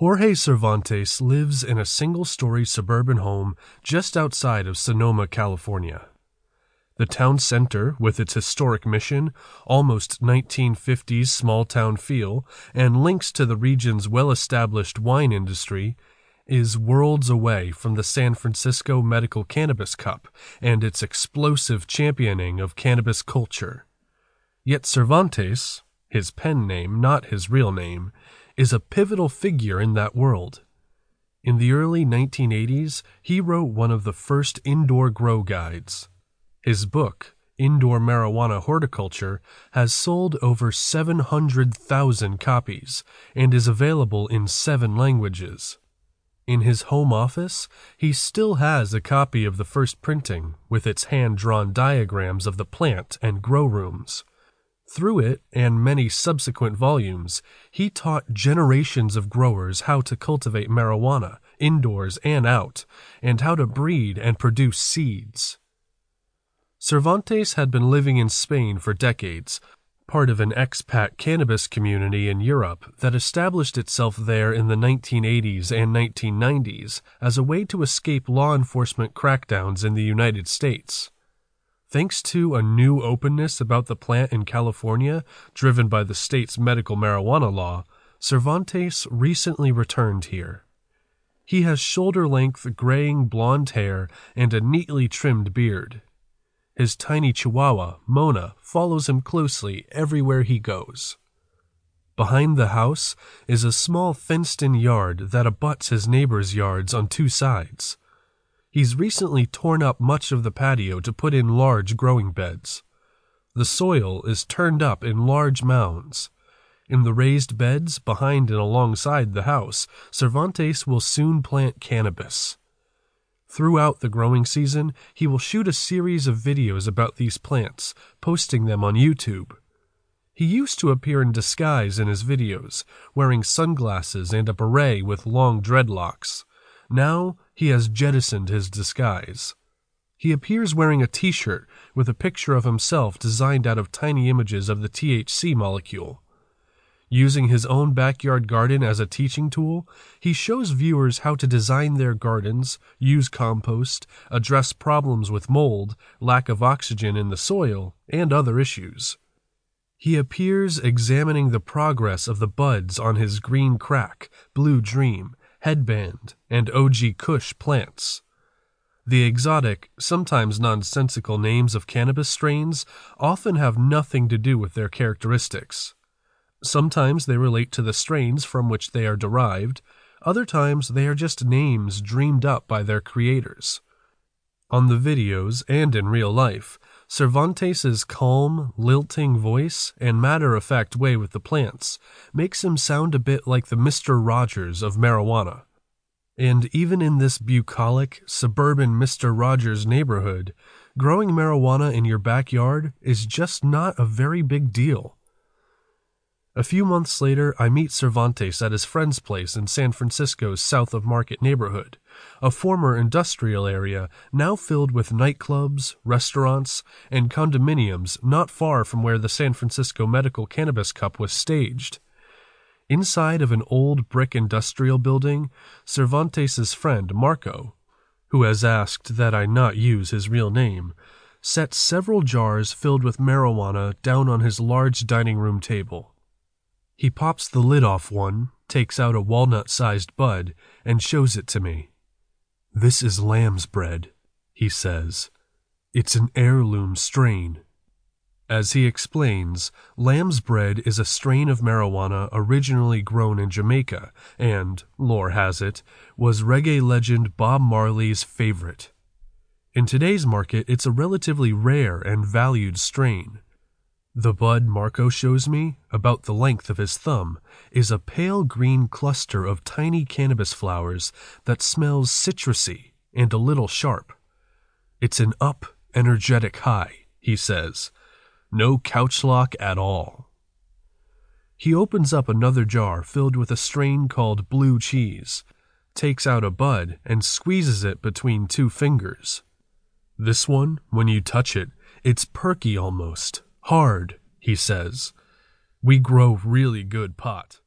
Jorge Cervantes lives in a single story suburban home just outside of Sonoma, California. The town center, with its historic mission, almost 1950s small town feel, and links to the region's well established wine industry, is worlds away from the San Francisco Medical Cannabis Cup and its explosive championing of cannabis culture. Yet Cervantes, his pen name, not his real name, is a pivotal figure in that world. In the early 1980s, he wrote one of the first indoor grow guides. His book, Indoor Marijuana Horticulture, has sold over 700,000 copies and is available in seven languages. In his home office, he still has a copy of the first printing with its hand drawn diagrams of the plant and grow rooms. Through it and many subsequent volumes, he taught generations of growers how to cultivate marijuana, indoors and out, and how to breed and produce seeds. Cervantes had been living in Spain for decades, part of an expat cannabis community in Europe that established itself there in the 1980s and 1990s as a way to escape law enforcement crackdowns in the United States. Thanks to a new openness about the plant in California, driven by the state's medical marijuana law, Cervantes recently returned here. He has shoulder length graying blonde hair and a neatly trimmed beard. His tiny chihuahua, Mona, follows him closely everywhere he goes. Behind the house is a small fenced in yard that abuts his neighbors' yards on two sides. He's recently torn up much of the patio to put in large growing beds. The soil is turned up in large mounds. In the raised beds behind and alongside the house, Cervantes will soon plant cannabis. Throughout the growing season, he will shoot a series of videos about these plants, posting them on YouTube. He used to appear in disguise in his videos, wearing sunglasses and a beret with long dreadlocks. Now he has jettisoned his disguise. He appears wearing a t shirt with a picture of himself designed out of tiny images of the THC molecule. Using his own backyard garden as a teaching tool, he shows viewers how to design their gardens, use compost, address problems with mold, lack of oxygen in the soil, and other issues. He appears examining the progress of the buds on his green crack, blue dream, headband, and OG Kush plants. The exotic, sometimes nonsensical names of cannabis strains often have nothing to do with their characteristics. Sometimes they relate to the strains from which they are derived, other times they are just names dreamed up by their creators. On the videos and in real life, Cervantes's calm, lilting voice and matter-of-fact way with the plants makes him sound a bit like the Mr. Rogers of marijuana. And even in this bucolic, suburban Mr. Rogers neighborhood, growing marijuana in your backyard is just not a very big deal. A few months later, I meet Cervantes at his friend's place in San Francisco's South of Market neighborhood, a former industrial area now filled with nightclubs, restaurants, and condominiums not far from where the San Francisco Medical Cannabis Cup was staged. Inside of an old brick industrial building, Cervantes's friend Marco, who has asked that I not use his real name, sets several jars filled with marijuana down on his large dining room table. He pops the lid off one, takes out a walnut sized bud, and shows it to me. This is lamb's bread, he says. It's an heirloom strain. As he explains, lamb's bread is a strain of marijuana originally grown in Jamaica and, lore has it, was reggae legend Bob Marley's favorite. In today's market, it's a relatively rare and valued strain. The bud Marco shows me, about the length of his thumb, is a pale green cluster of tiny cannabis flowers that smells citrusy and a little sharp. It's an up, energetic high, he says. No couch lock at all. He opens up another jar filled with a strain called blue cheese, takes out a bud, and squeezes it between two fingers. This one, when you touch it, it's perky almost, Hard, he says. We grow really good pot.